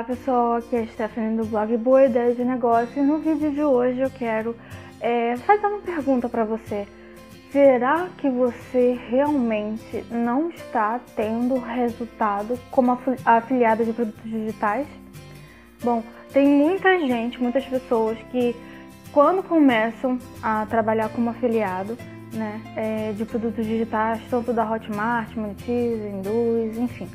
Olá pessoal, aqui é a Stephanie do blog Boa Ideia de Negócio e no vídeo de hoje eu quero é, fazer uma pergunta para você. Será que você realmente não está tendo resultado como afiliada de produtos digitais? Bom, tem muita gente, muitas pessoas que quando começam a trabalhar como afiliado né, é, de produtos digitais, tanto da Hotmart, Monetize, Induz, enfim,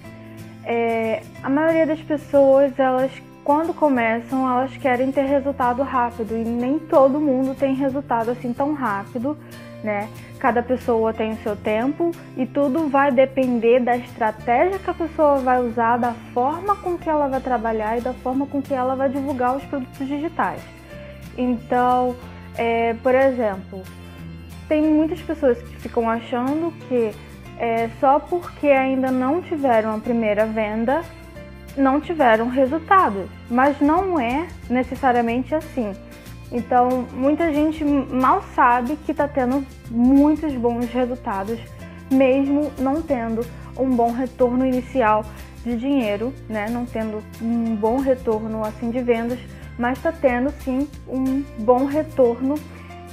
é, a maioria das pessoas, elas quando começam, elas querem ter resultado rápido e nem todo mundo tem resultado assim tão rápido, né? Cada pessoa tem o seu tempo e tudo vai depender da estratégia que a pessoa vai usar, da forma com que ela vai trabalhar e da forma com que ela vai divulgar os produtos digitais. Então, é, por exemplo, tem muitas pessoas que ficam achando que é, só porque ainda não tiveram a primeira venda, não tiveram resultados. Mas não é necessariamente assim. Então, muita gente mal sabe que está tendo muitos bons resultados, mesmo não tendo um bom retorno inicial de dinheiro, né? Não tendo um bom retorno assim de vendas, mas está tendo sim um bom retorno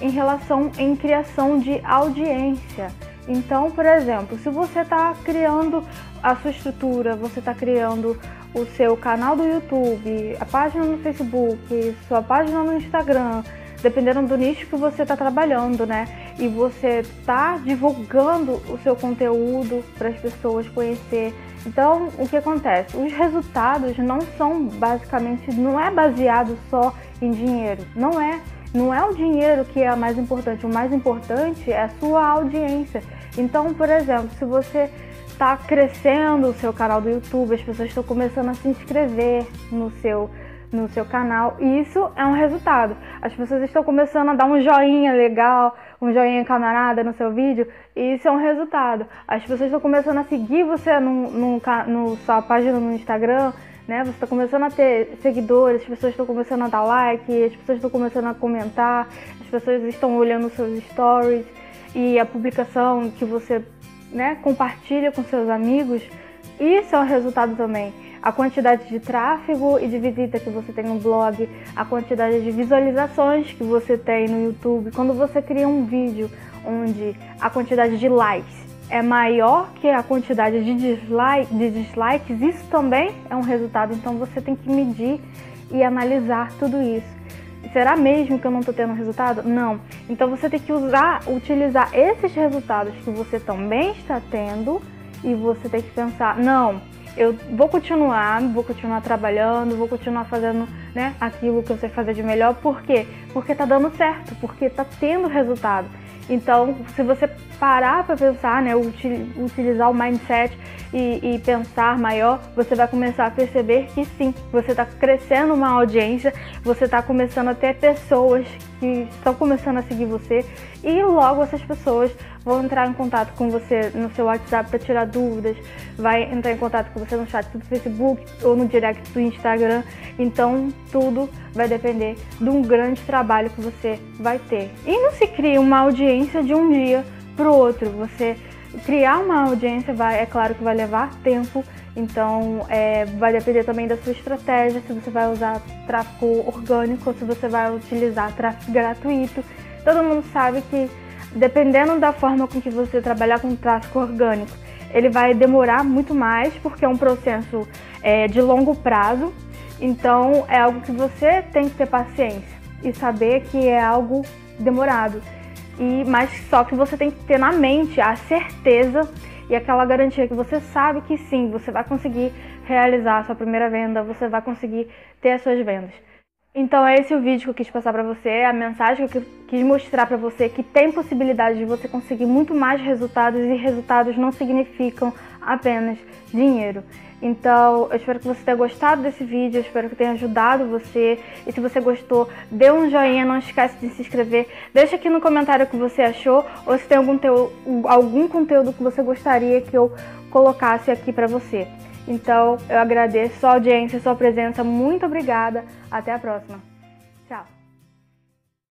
em relação em criação de audiência. Então, por exemplo, se você está criando a sua estrutura, você está criando o seu canal do YouTube, a página no Facebook, sua página no Instagram, dependendo do nicho que você está trabalhando, né? E você está divulgando o seu conteúdo para as pessoas conhecer. Então, o que acontece? Os resultados não são basicamente, não é baseado só em dinheiro, não é. Não é o dinheiro que é o mais importante, o mais importante é a sua audiência. Então, por exemplo, se você está crescendo o seu canal do YouTube, as pessoas estão começando a se inscrever no seu no seu canal, e isso é um resultado. As pessoas estão começando a dar um joinha legal, um joinha camarada no seu vídeo, e isso é um resultado. As pessoas estão começando a seguir você no, no, no sua página no Instagram, né? Você está começando a ter seguidores, as pessoas estão começando a dar like, as pessoas estão começando a comentar, as pessoas estão olhando seus stories e a publicação que você né, compartilha com seus amigos. Isso é um resultado também. A quantidade de tráfego e de visita que você tem no blog, a quantidade de visualizações que você tem no YouTube. Quando você cria um vídeo onde a quantidade de likes é maior que a quantidade de, dislike, de dislikes, isso também é um resultado. Então você tem que medir e analisar tudo isso. Será mesmo que eu não estou tendo resultado? Não. Então você tem que usar, utilizar esses resultados que você também está tendo e você tem que pensar, não, eu vou continuar, vou continuar trabalhando, vou continuar fazendo né, aquilo que eu sei fazer de melhor. Por quê? Porque tá dando certo, porque tá tendo resultado. Então, se você parar para pensar, né, utilizar o mindset e, e, pensar maior, você vai começar a perceber que sim, você está crescendo uma audiência, você está começando a ter pessoas que estão começando a seguir você e logo essas pessoas vão entrar em contato com você no seu WhatsApp para tirar dúvidas, vai entrar em contato com você no chat do Facebook ou no direct do Instagram. Então tudo vai depender de um grande trabalho que você vai ter. E não se cria uma audiência de um dia para o outro. Você criar uma audiência vai, é claro que vai levar tempo. Então é, vai depender também da sua estratégia, se você vai usar tráfego orgânico ou se você vai utilizar tráfego gratuito. Todo mundo sabe que dependendo da forma com que você trabalhar com tráfego orgânico, ele vai demorar muito mais porque é um processo é, de longo prazo. Então é algo que você tem que ter paciência e saber que é algo demorado. E mas só que você tem que ter na mente a certeza e aquela garantia que você sabe que sim, você vai conseguir realizar a sua primeira venda, você vai conseguir ter as suas vendas. Então é esse o vídeo que eu quis passar para você, a mensagem que eu quis mostrar para você que tem possibilidade de você conseguir muito mais resultados e resultados não significam apenas dinheiro. Então, eu espero que você tenha gostado desse vídeo, eu espero que tenha ajudado você. E se você gostou, dê um joinha, não esquece de se inscrever. Deixa aqui no comentário o que você achou ou se tem algum, teu, algum conteúdo que você gostaria que eu colocasse aqui para você. Então eu agradeço sua audiência, sua presença. Muito obrigada. Até a próxima. Tchau.